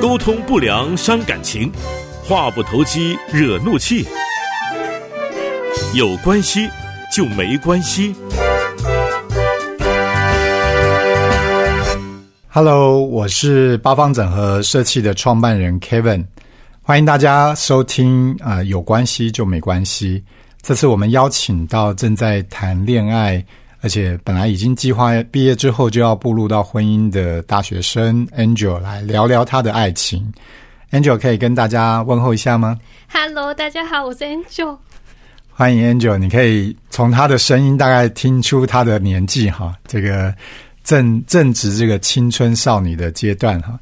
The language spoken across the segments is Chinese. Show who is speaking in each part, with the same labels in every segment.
Speaker 1: 沟通不良伤感情，话不投机惹怒气。有关系就没关系。
Speaker 2: Hello，我是八方整合社企的创办人 Kevin，欢迎大家收听啊、有关系就没关系。这次我们邀请到正在谈恋爱，而且本来已经计划毕业之后就要步入到婚姻的大学生 Angel 来聊聊他的爱情。Angel 可以跟大家问候一下吗
Speaker 3: ？Hello，大家好，我是 Angel。
Speaker 2: 欢迎 Angel，你可以从他的声音大概听出他的年纪哈，这个正正值这个青春少女的阶段哈。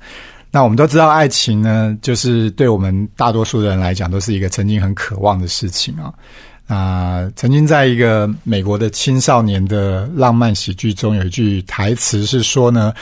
Speaker 2: 那我们都知道，爱情呢，就是对我们大多数的人来讲，都是一个曾经很渴望的事情啊。啊、曾经在一个美国的青少年的浪漫喜剧中，有一句台词是说呢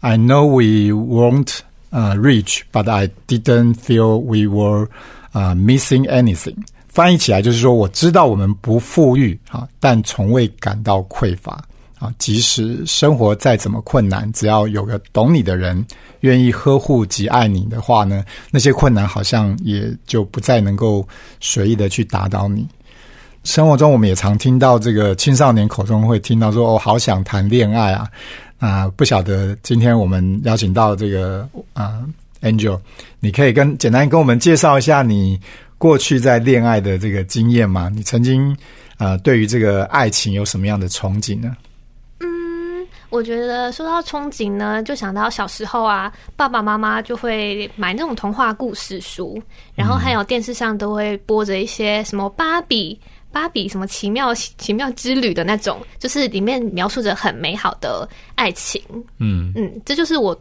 Speaker 2: ：“I know we weren't 呃、rich, but I didn't feel we were 啊、missing anything。”翻译起来就是说，我知道我们不富裕啊，但从未感到匮乏啊。即使生活再怎么困难，只要有个懂你的人，愿意呵护及爱你的话呢，那些困难好像也就不再能够随意的去打倒你。生活中，我们也常听到这个青少年口中会听到说：“哦，好想谈恋爱啊！”啊，不晓得今天我们邀请到这个啊，Angel，你可以跟简单跟我们介绍一下你过去在恋爱的这个经验吗？你曾经呃对于这个爱情有什么样的憧憬呢？
Speaker 3: 嗯我觉得说到憧憬呢，就想到小时候啊，爸爸妈妈就会买那种童话故事书，然后还有电视上都会播着一些什么芭比。芭比什么奇妙奇妙之旅的那种，就是里面描述着很美好的爱情。
Speaker 2: 嗯
Speaker 3: 嗯，这就是我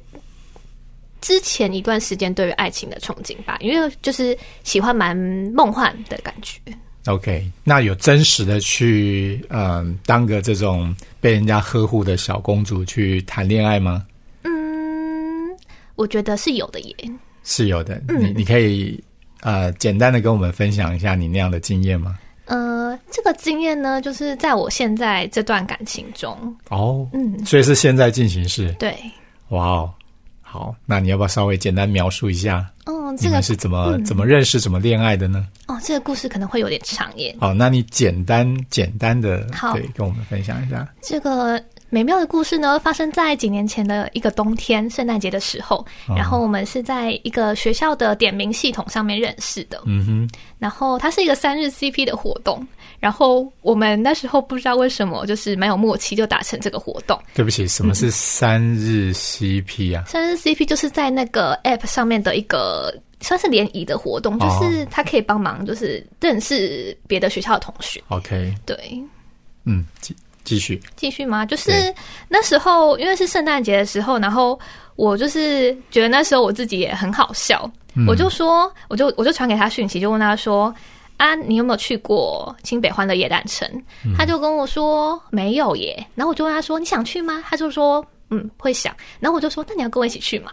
Speaker 3: 之前一段时间对于爱情的憧憬吧，因为就是喜欢蛮梦幻的感觉。
Speaker 2: ，OK，那有真实的去嗯、呃当个这种被人家呵护的小公主去谈恋爱吗？
Speaker 3: 嗯，我觉得是有的耶。
Speaker 2: 是有的，你你可以呃简单的跟我们分享一下你那样的经验吗？
Speaker 3: 呃，这个经验呢，就是在我现在这段感情中，
Speaker 2: 哦，
Speaker 3: 嗯，
Speaker 2: 所以是现在进行式，
Speaker 3: 对，
Speaker 2: 哇哦，好，那你要不要稍微简单描述一下
Speaker 3: 哦，这个
Speaker 2: 是怎么、怎么认识、怎么恋爱的呢？
Speaker 3: 哦，这个故事可能会有点长耶。
Speaker 2: 好，那你简单简单的
Speaker 3: 好
Speaker 2: 对跟我们分享一下。
Speaker 3: 这个美妙的故事呢，发生在几年前的一个冬天，圣诞节的时候。
Speaker 2: 哦
Speaker 3: 然后我们是在一个学校的点名系统上面认识的。
Speaker 2: 嗯哼，
Speaker 3: 然后它是一个三日 CP 的活动。然后我们那时候不知道为什么，就是蛮有默契，就达成这个活动。
Speaker 2: 对不起，什么是三日 CP 啊？
Speaker 3: 三日 CP 就是在那个 App 上面的一个算是联谊的活动，就是它可以帮忙，就是认识别的学校的同学。
Speaker 2: OK，
Speaker 3: 对，
Speaker 2: 嗯，继继续。
Speaker 3: 继续吗？就是那时候，因为是圣诞节的时候，然后我就是觉得那时候我自己也很好笑，
Speaker 2: 嗯
Speaker 3: 我就说，我就我就传给他讯息，就问他说。啊，你有没有去过清北欢乐夜诞城？
Speaker 2: 嗯
Speaker 3: 他就跟我说没有耶。然后我就问他说你想去吗？他就说嗯会想。然后我就说那你要跟我一起去吗？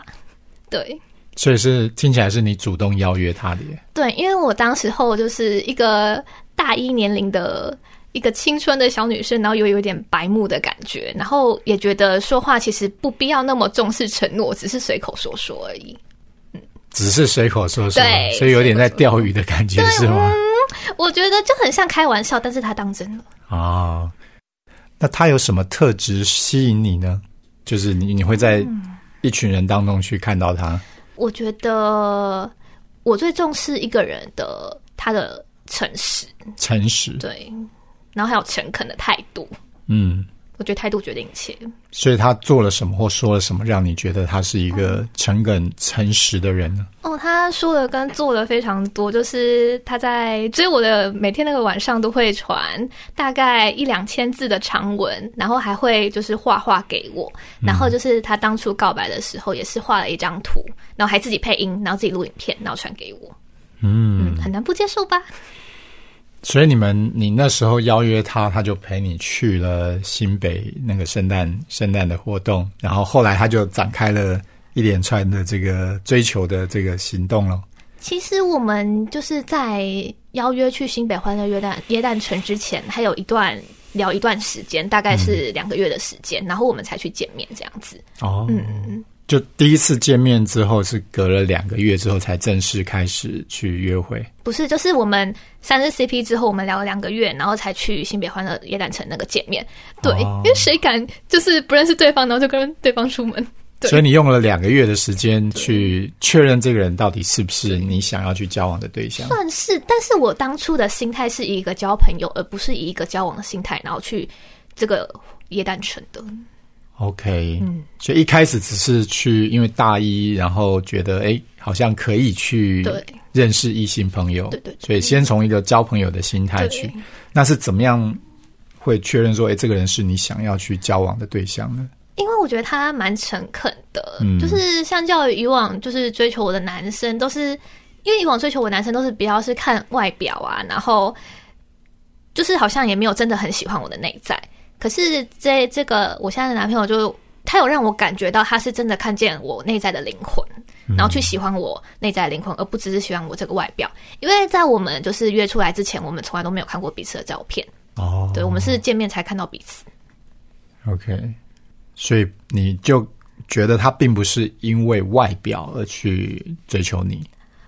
Speaker 3: 对
Speaker 2: 所以是听起来是你主动邀约他的耶。
Speaker 3: 对，因为我当时候就是一个大一年龄的一个青春的小女生，然后又有一点白目的感觉，然后也觉得说话其实不必要那么重视承诺，只是随口说说而已。
Speaker 2: 只是随口说说
Speaker 3: 对，
Speaker 2: 所以有点在钓鱼的感觉是吗？
Speaker 3: 我觉得就很像开玩笑，但是他当真了。
Speaker 2: 哦，那他有什么特质吸引你呢？就是你你会在一群人当中去看到他。
Speaker 3: 我觉得我最重视一个人的他的诚实，
Speaker 2: 诚实，
Speaker 3: 对，然后还有诚恳的态度。
Speaker 2: 嗯，
Speaker 3: 我觉得态度决定一切。
Speaker 2: 所以他做了什么或说了什么，让你觉得他是一个诚恳、诚实的人呢？
Speaker 3: 哦，他说的跟做的非常多，就是他在追我的每天那个晚上都会传大概一两千字的长文，然后还会就是画画给我，然后就是他当初告白的时候也是画了一张图，然后还自己配音，然后自己录影片，然后传给我，
Speaker 2: 嗯，
Speaker 3: 嗯，很难不接受吧？
Speaker 2: 所以你们你那时候邀约他，他就陪你去了新北那个圣诞圣诞的活动，然后后来他就展开了一连串的这个追求的这个行动了。
Speaker 3: 其实我们就是在邀约去新北欢乐约旦耶诞城之前，还有一段聊一段时间，大概是两个月的时间，然后我们才去见面这样子。
Speaker 2: 哦，
Speaker 3: 嗯嗯嗯，
Speaker 2: 就第一次见面之后是隔了两个月之后才正式开始去约会。
Speaker 3: 不是，就是我们三日 CP 之后，我们聊了两个月，然后才去新北欢乐夜诞城那个见面。对，
Speaker 2: 哦
Speaker 3: 因为谁敢就是不认识对方，然后就跟对方出门？对
Speaker 2: 所以你用了两个月的时间去确认这个人到底是不是你想要去交往的对象。
Speaker 3: 算是，但是我当初的心态是以一个交朋友，而不是以一个交往的心态，然后去这个耶诞城的。
Speaker 2: OK，
Speaker 3: 嗯，
Speaker 2: 所以一开始只是去因为大一，然后觉得哎，好像可以去
Speaker 3: 对
Speaker 2: 认识异性朋友，
Speaker 3: 对对对
Speaker 2: 所以先从一个交朋友的心态去。那是怎么样会确认说，哎，这个人是你想要去交往的对象呢？
Speaker 3: 因为我觉得他蛮诚恳的，
Speaker 2: 嗯
Speaker 3: 就是相较于以往，就是追求我的男生都是，因为以往追求我的男生都是比较是看外表啊，然后就是好像也没有真的很喜欢我的内在。可是这这个我现在的男朋友就他有让我感觉到他是真的看见我内在的灵魂，然后去喜欢我内在的灵魂，而不只是喜欢我这个外表。因为在我们就是约出来之前，我们从来都没有看过彼此的照片，
Speaker 2: 哦，
Speaker 3: 对我们是见面才看到彼此。
Speaker 2: OK，所以你就觉得他并不是因为外表而去追求你，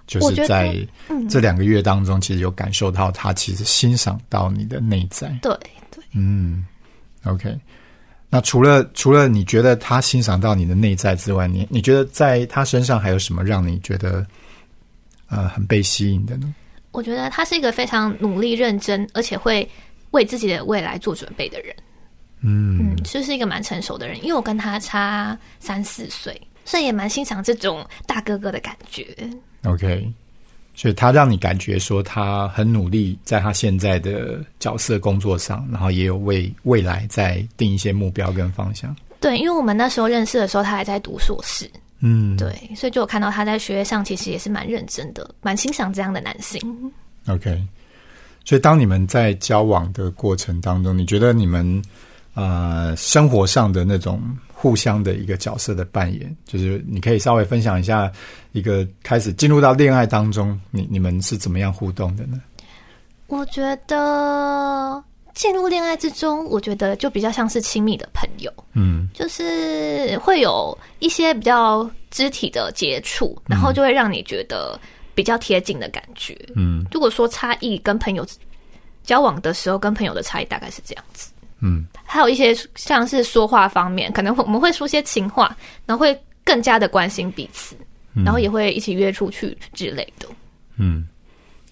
Speaker 2: 就是在
Speaker 3: 嗯
Speaker 2: 这两个月当中，其实有感受到他其实欣赏到你的内在。
Speaker 3: 对对。
Speaker 2: 嗯，OK。那除了除了你觉得他欣赏到你的内在之外，你你觉得在他身上还有什么让你觉得呃很被吸引的呢？
Speaker 3: 我觉得他是一个非常努力、认真，而且会为自己的未来做准备的人。
Speaker 2: 嗯
Speaker 3: 嗯，就是一个蛮成熟的人。因为我跟他差三四岁，所以也蛮欣赏这种大哥哥的感觉。
Speaker 2: OK，所以他让你感觉说他很努力，在他现在的角色工作上，然后也有为未来在定一些目标跟方向。
Speaker 3: 对，因为我们那时候认识的时候，他还在读硕士，
Speaker 2: 嗯，
Speaker 3: 对，所以就有看到他在学业上其实也是蛮认真的，蛮欣赏这样的男性。
Speaker 2: OK，所以当你们在交往的过程当中，你觉得你们呃生活上的那种互相的一个角色的扮演，就是你可以稍微分享一下一个开始进入到恋爱当中，你你们是怎么样互动的呢？
Speaker 3: 我觉得进入恋爱之中，我觉得就比较像是亲密的朋友。
Speaker 2: 嗯
Speaker 3: 就是会有一些比较肢体的接触，然后就会让你觉得比较贴近的感觉。
Speaker 2: 嗯
Speaker 3: 如果说差异跟朋友交往的时候，跟朋友的差异大概是这样子。
Speaker 2: 嗯
Speaker 3: 还有一些像是说话方面，可能我们会说些情话，然后会更加的关心彼此，
Speaker 2: 嗯
Speaker 3: 然后也会一起约出去之类的。
Speaker 2: 嗯，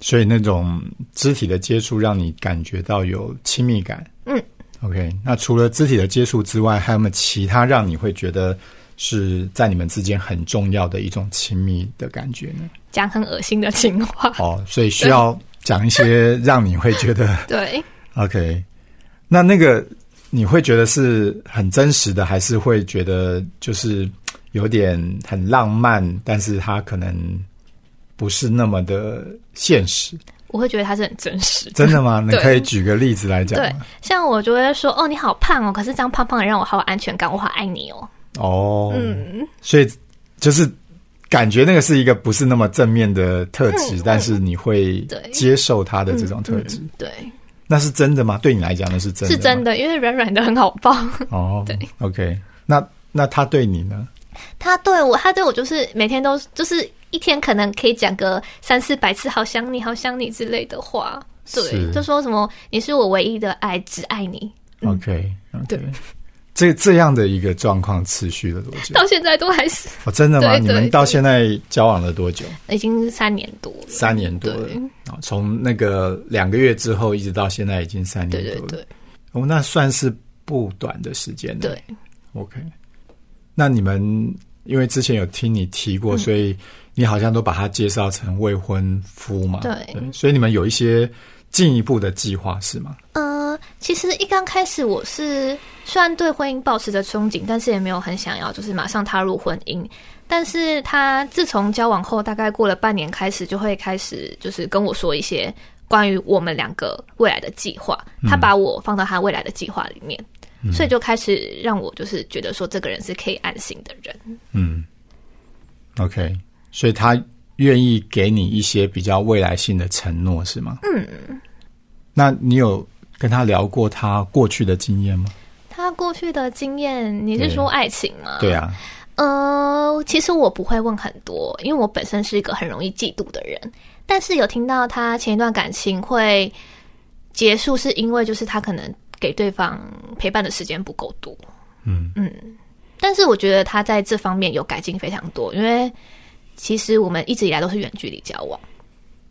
Speaker 2: 所以那种肢体的接触让你感觉到有亲密感。
Speaker 3: 嗯
Speaker 2: ，OK。那除了肢体的接触之外，还有没有其他让你会觉得是在你们之间很重要的一种亲密的感觉呢？
Speaker 3: 讲很恶心的情话，
Speaker 2: 哦，所以需要讲一些让你会觉得
Speaker 3: 对
Speaker 2: ，OK。那那个你会觉得是很真实的，还是会觉得就是有点很浪漫，但是它可能不是那么的现实？
Speaker 3: 我会觉得它是很真实的。
Speaker 2: 真的吗？你可以举个例子来讲
Speaker 3: 对？，像我就会说，哦，你好胖哦，可是这样胖胖的让我好有安全感，我好爱你哦。
Speaker 2: 哦，
Speaker 3: 嗯，
Speaker 2: 所以就是感觉那个是一个不是那么正面的特质，
Speaker 3: 嗯
Speaker 2: 但是你会接受他的这种特质，
Speaker 3: 嗯对，
Speaker 2: 那是真的吗？对你来讲，那是真的，
Speaker 3: 是真。的，因为软软的很好抱。
Speaker 2: 哦，
Speaker 3: 对
Speaker 2: ，OK，那那他对你呢？
Speaker 3: 他对我，他对我就是每天都就是一天可能可以讲个三四百次“好想你，好想你”之类的话。对，就说什么你是我唯一的爱，只爱你
Speaker 2: ，OK，
Speaker 3: 嗯对
Speaker 2: 这这样的一个状况持续了多久？
Speaker 3: 到现在都还是
Speaker 2: 哦，真的吗？你们到现在交往了多久？
Speaker 3: 已经三年多了。
Speaker 2: 三年多了
Speaker 3: 对
Speaker 2: 啊，从那个两个月之后一直到现在已经三年多了。
Speaker 3: 对对对
Speaker 2: 哦，那算是不短的时间了。
Speaker 3: 对
Speaker 2: ，OK，那你们因为之前有听你提
Speaker 3: 嗯
Speaker 2: 过，所以你好像都把他介绍成未婚夫嘛？
Speaker 3: 对
Speaker 2: 所以你们有一些进一步的计划是吗？
Speaker 3: 呃，其实一刚开始我是虽然对婚姻保持着憧憬，但是也没有很想要，就是马上踏入婚姻。但是他自从交往后，大概过了半年开始，就会开始就是跟我说一些关于我们两个未来的计划。他把我放到他未来的计划里面，所以就开始让我就是觉得说这个人是可以安心的人。
Speaker 2: 嗯，OK，所以他愿意给你一些比较未来性的承诺是吗？嗯，那你有跟他聊过他过去的经验吗？
Speaker 3: 他过去的经验，你是说爱情吗？
Speaker 2: 对啊，
Speaker 3: 呃，其实我不会问很多，因为我本身是一个很容易嫉妒的人。但是有听到他前一段感情会结束，是因为就是他可能给对方陪伴的时间不够多。
Speaker 2: 嗯
Speaker 3: 嗯，但是我觉得他在这方面有改进非常多，因为其实我们一直以来都是远距离交往，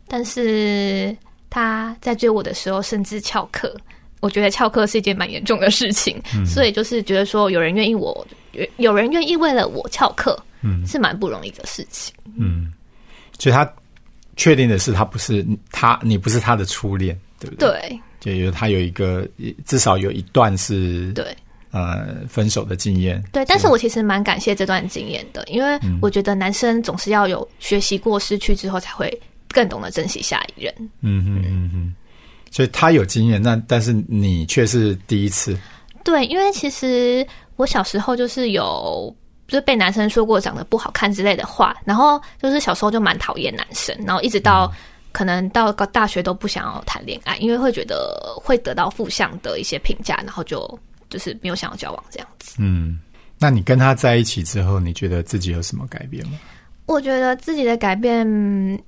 Speaker 3: 但是他在追我的时候甚至翘课。我觉得翘课是一件蛮严重的事情，所以就是觉得说有人愿意我，有有人愿意为了我翘课，
Speaker 2: 嗯。
Speaker 3: 是蛮不容易的事情。
Speaker 2: 嗯，所以他确定的是，他不是他，你不是他的初恋，对不对？
Speaker 3: 对。
Speaker 2: 就有他有一个至少有一段是
Speaker 3: 对。
Speaker 2: 呃分手的经验，
Speaker 3: 对，但是我其实蛮感谢这段经验的，因为我觉得男生总是要有学习过失去之后，才会更懂得珍惜下一任。
Speaker 2: 嗯嗯嗯嗯，所以他有经验，那但是你却是第一次，
Speaker 3: 对，因为其实我小时候就是有。就是被男生说过长得不好看之类的话，然后就是小时候就蛮讨厌男生，然后一直到可能到个大学都不想要谈恋爱，因为会觉得会得到负向的一些评价，然后就就是没有想要交往这样子。
Speaker 2: 嗯，那你跟他在一起之后，你觉得自己有什么改变吗？
Speaker 3: 我觉得自己的改变，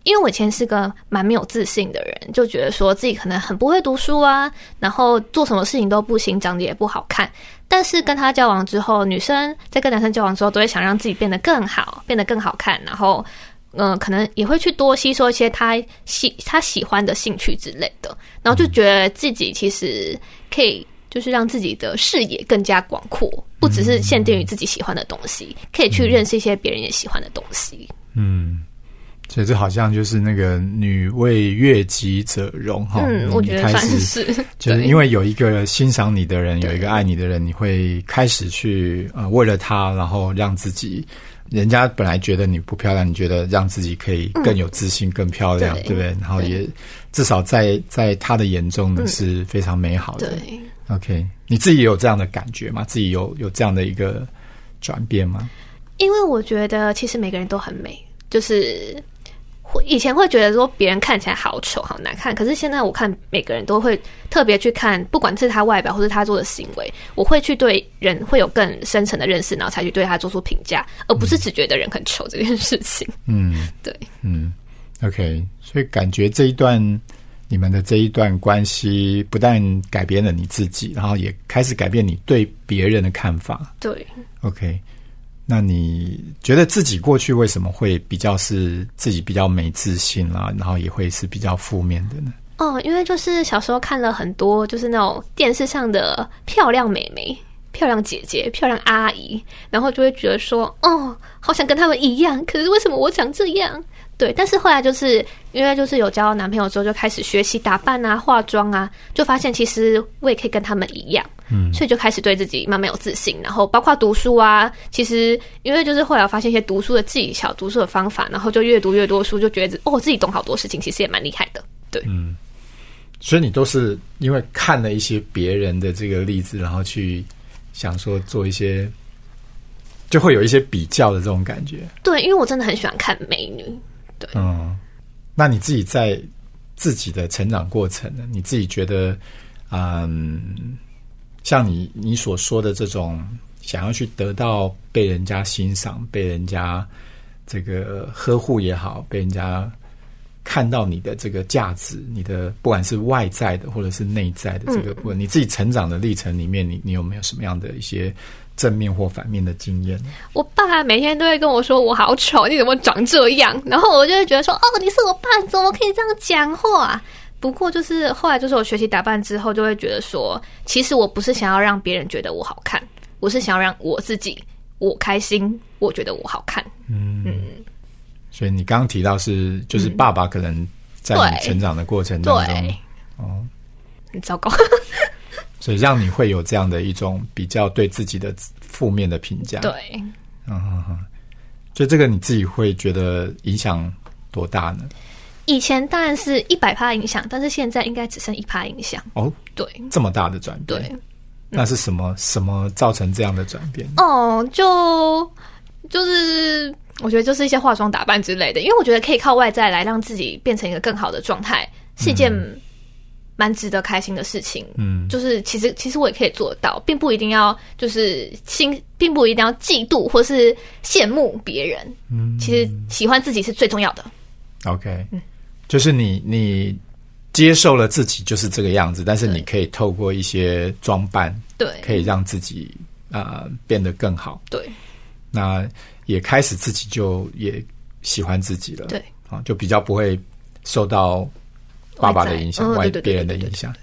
Speaker 3: 因为我以前是个蛮没有自信的人，就觉得说自己可能很不会读书啊，然后做什么事情都不行，长得也不好看。但是跟他交往之后，女生在跟男生交往之后，都会想让自己变得更好，变得更好看，然后嗯、可能也会去多吸收一些他喜他喜欢的兴趣之类的，然后就觉得自己其实可以。就是让自己的视野更加广阔，不只是限定于自己喜欢的东西，可以去认识一些别人也喜欢的东西。
Speaker 2: 嗯，所以这好像就是那个女为悦己者容哈。
Speaker 3: 嗯，我觉得算是，
Speaker 2: 就是
Speaker 3: 对
Speaker 2: 因为有一个欣赏你的人，有一个爱你的人，你会开始去呃为了他，然后让自己。人家本来觉得你不漂亮，你觉得让自己可以更有自信、更漂亮，
Speaker 3: 对
Speaker 2: 对不对？然后也至少在在他的眼中你是非常美好的。
Speaker 3: 对。
Speaker 2: OK，你自己也有这样的感觉吗？自己有有这样的一个转变吗？
Speaker 3: 因为我觉得其实每个人都很美，就是会以前会觉得说别人看起来好丑、好难看，可是现在我看每个人都会特别去看，不管是他外表或是他做的行为，我会去对人会有更深层的认识，然后才去对他做出评价，而不是只觉得人很丑这件事情。
Speaker 2: 嗯
Speaker 3: 对，
Speaker 2: 嗯，OK，所以感觉这一段你们的这一段关系，不但改变了你自己，然后也开始改变你对别人的看法。
Speaker 3: 对
Speaker 2: ，OK，那你觉得自己过去为什么会比较是自己比较没自信啦，然后也会是比较负面的呢？
Speaker 3: 哦，因为就是小时候看了很多，就是那种电视上的漂亮美眉、漂亮姐姐、漂亮阿姨，然后就会觉得说，哦，好想跟他们一样，可是为什么我长这样？对，但是后来就是因为就是有交男朋友之后，就开始学习打扮啊、化妆啊，就发现其实我也可以跟他们一样，
Speaker 2: 嗯
Speaker 3: 所以就开始对自己慢慢有自信，然后包括读书啊，其实因为就是后来我发现一些读书的技巧、读书的方法，然后就越读越多书，就觉得哦，自己懂好多事情，其实也蛮厉害的。对，
Speaker 2: 嗯，所以你都是因为看了一些别人的这个例子，然后去想说做一些，就会有一些比较的这种感觉。
Speaker 3: 对，因为我真的很喜欢看美女。
Speaker 2: 嗯，那你自己在自己的成长过程呢？你自己觉得，嗯，像你你所说的这种想要去得到被人家欣赏、被人家这个呵护也好，被人家看到你的这个价值，你的不管是外在的或者是内在的这个部分，你自己成长的历程里面，你你有没有什么样的一些正面或反面的经验？
Speaker 3: 我爸每天都会跟我说我好丑，你怎么长这样？然后我就会觉得说，哦，你是我爸，怎么可以这样讲话？不过就是后来就是我学习打扮之后，就会觉得说，其实我不是想要让别人觉得我好看，我是想要让我自己我开心，我觉得我好看。
Speaker 2: 嗯，所以你刚刚提到是，就是爸爸可能在你成长的过程当中
Speaker 3: 对，，
Speaker 2: 哦，
Speaker 3: 很糟糕。
Speaker 2: 所以让你会有这样的一种比较对自己的负面的评价。，
Speaker 3: 对，
Speaker 2: 嗯哼哼，所以这个你自己会觉得影响多大呢？
Speaker 3: 以前当然是一百趴影响，但是现在应该只剩一趴影响。
Speaker 2: 哦，
Speaker 3: 对
Speaker 2: 这么大的转变，
Speaker 3: 对，
Speaker 2: 那是什么什么造成这样的转变？
Speaker 3: 哦，就就是我觉得就是一些化妆打扮之类的，因为我觉得可以靠外在来让自己变成一个更好的状态，是一件蛮蛮值得开心的事情。
Speaker 2: 嗯，
Speaker 3: 就是其实其实我也可以做到，并不一定要就是心，并不一定要嫉妒或是羡慕别人。嗯，其实喜欢自己是最重要的。
Speaker 2: OK，就是你你接受了自己就是这个样子，但是你可以透过一些装扮，
Speaker 3: 对
Speaker 2: 可以让自己呃变得更好。
Speaker 3: 对
Speaker 2: 那也开始自己就也喜欢自己了，
Speaker 3: 对
Speaker 2: 啊，就比较不会受到爸爸的影响、外别人的影响。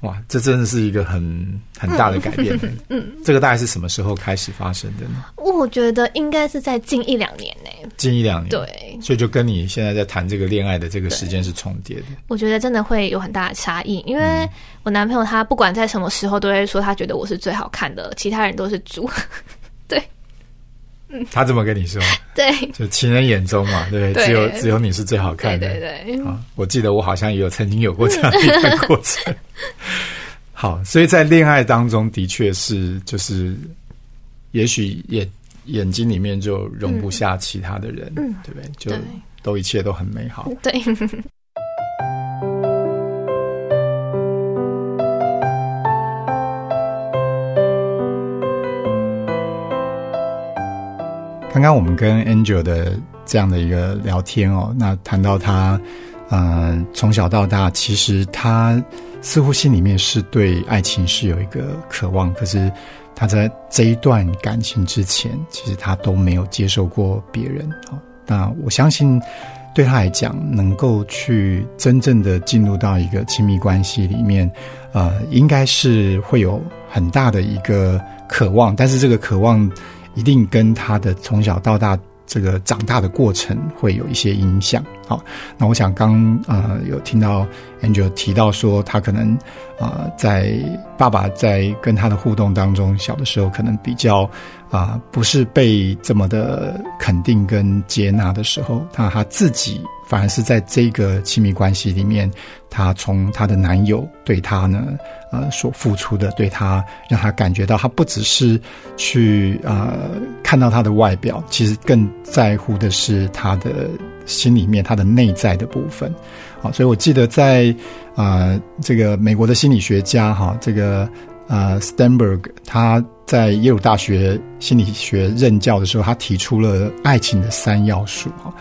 Speaker 2: 哇，这真的是一个很很大的改变。嗯，这个大概是什么时候开始发生的呢？
Speaker 3: 我觉得应该是在近一两年内。
Speaker 2: 近一两年，，
Speaker 3: 对，
Speaker 2: 所以就跟你现在在谈这个恋爱的这个时间是重叠的。
Speaker 3: 我觉得真的会有很大的差异，因
Speaker 2: 嗯
Speaker 3: 为我男朋友他不管在什么时候都会说他觉得我是最好看的，其他人都是猪。
Speaker 2: 他这么跟你说，
Speaker 3: 对
Speaker 2: 就情人眼中嘛，对不对？只有只有你是最好看的。
Speaker 3: 对对，
Speaker 2: 啊，我记得我好像也有曾经有过这样的一段过程。好，所以在恋爱当中的确是，就是也许眼眼睛里面就容不下其他的人，
Speaker 3: 嗯
Speaker 2: 对不对？就都一切都很美好。
Speaker 3: 对，
Speaker 2: 刚刚我们跟 Angel 的这样的一个聊天哦，那谈到他，呃，从小到大，其实他似乎心里面是对爱情是有一个渴望，可是他在这一段感情之前，其实他都没有接受过别人哦。那我相信，对他来讲，能够去真正的进入到一个亲密关系里面，呃，应该是会有很大的一个渴望，但是这个渴望一定跟他的从小到大这个长大的过程会有一些影响。好，那我想刚呃有听到 Angel 提到说，他可能啊、呃在爸爸在跟他的互动当中，小的时候可能比较啊、不是被这么的肯定跟接纳的时候，那他自己反而是在这个亲密关系里面，她从她的男友对她呢，呃所付出的，对她让她感觉到她不只是去呃看到他的外表，其实更在乎的是他的心里面他的内在的部分。好，所以我记得在呃这个美国的心理学家哈，这个呃 Stanberg 他在耶鲁大学心理学任教的时候，他提出了爱情的三要素哈。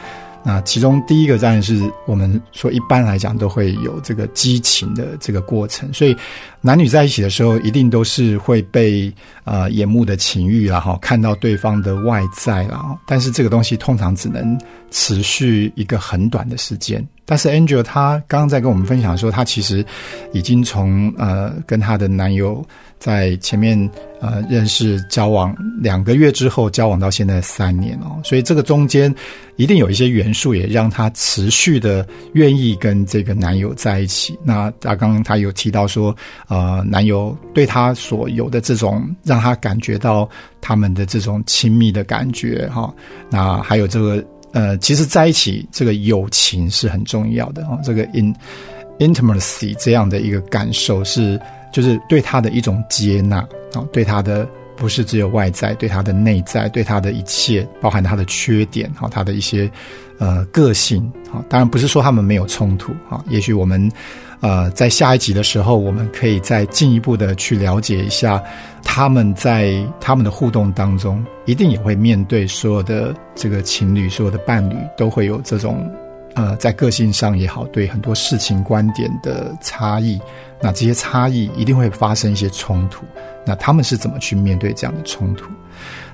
Speaker 2: 那其中第一个当然是我们说一般来讲都会有这个激情的这个过程，所以男女在一起的时候，一定都是会被呃眼目的情欲啦哈，看到对方的外在啦，但是这个东西通常只能持续一个很短的时间。但是 Angel 她刚刚在跟我们分享说，她其实已经从呃跟她的男友在前面呃认识交往两个月之后，交往到现在三年哦，所以这个中间一定有一些元素也让她持续的愿意跟这个男友在一起。那她刚刚她有提到说，呃，男友对她所有的这种让她感觉到他们的这种亲密的感觉哈、那还有这个。呃，其实在一起这个友情是很重要的哦，这个 in intimacy 这样的一个感受是，就是对他的一种接纳啊、哦，对他的不是只有外在，对他的内在，对他的一切，包含他的缺点哈、他的一些呃个性啊、当然不是说他们没有冲突啊、也许我们呃在下一集的时候，我们可以再进一步的去了解一下。他们在他们的互动当中，一定也会面对所有的这个情侣，所有的伴侣都会有这种呃，在个性上也好，对很多事情观点的差异。那这些差异一定会发生一些冲突。那他们是怎么去面对这样的冲突？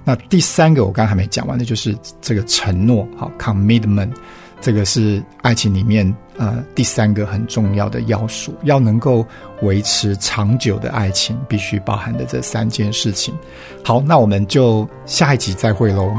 Speaker 2: 那第三个我刚刚还没讲完的，就是这个承诺，好，commitment，这个是爱情里面呃第三个很重要的要素，要能够维持长久的爱情，必须包含的这三件事情。好，那我们就下一集再会喽。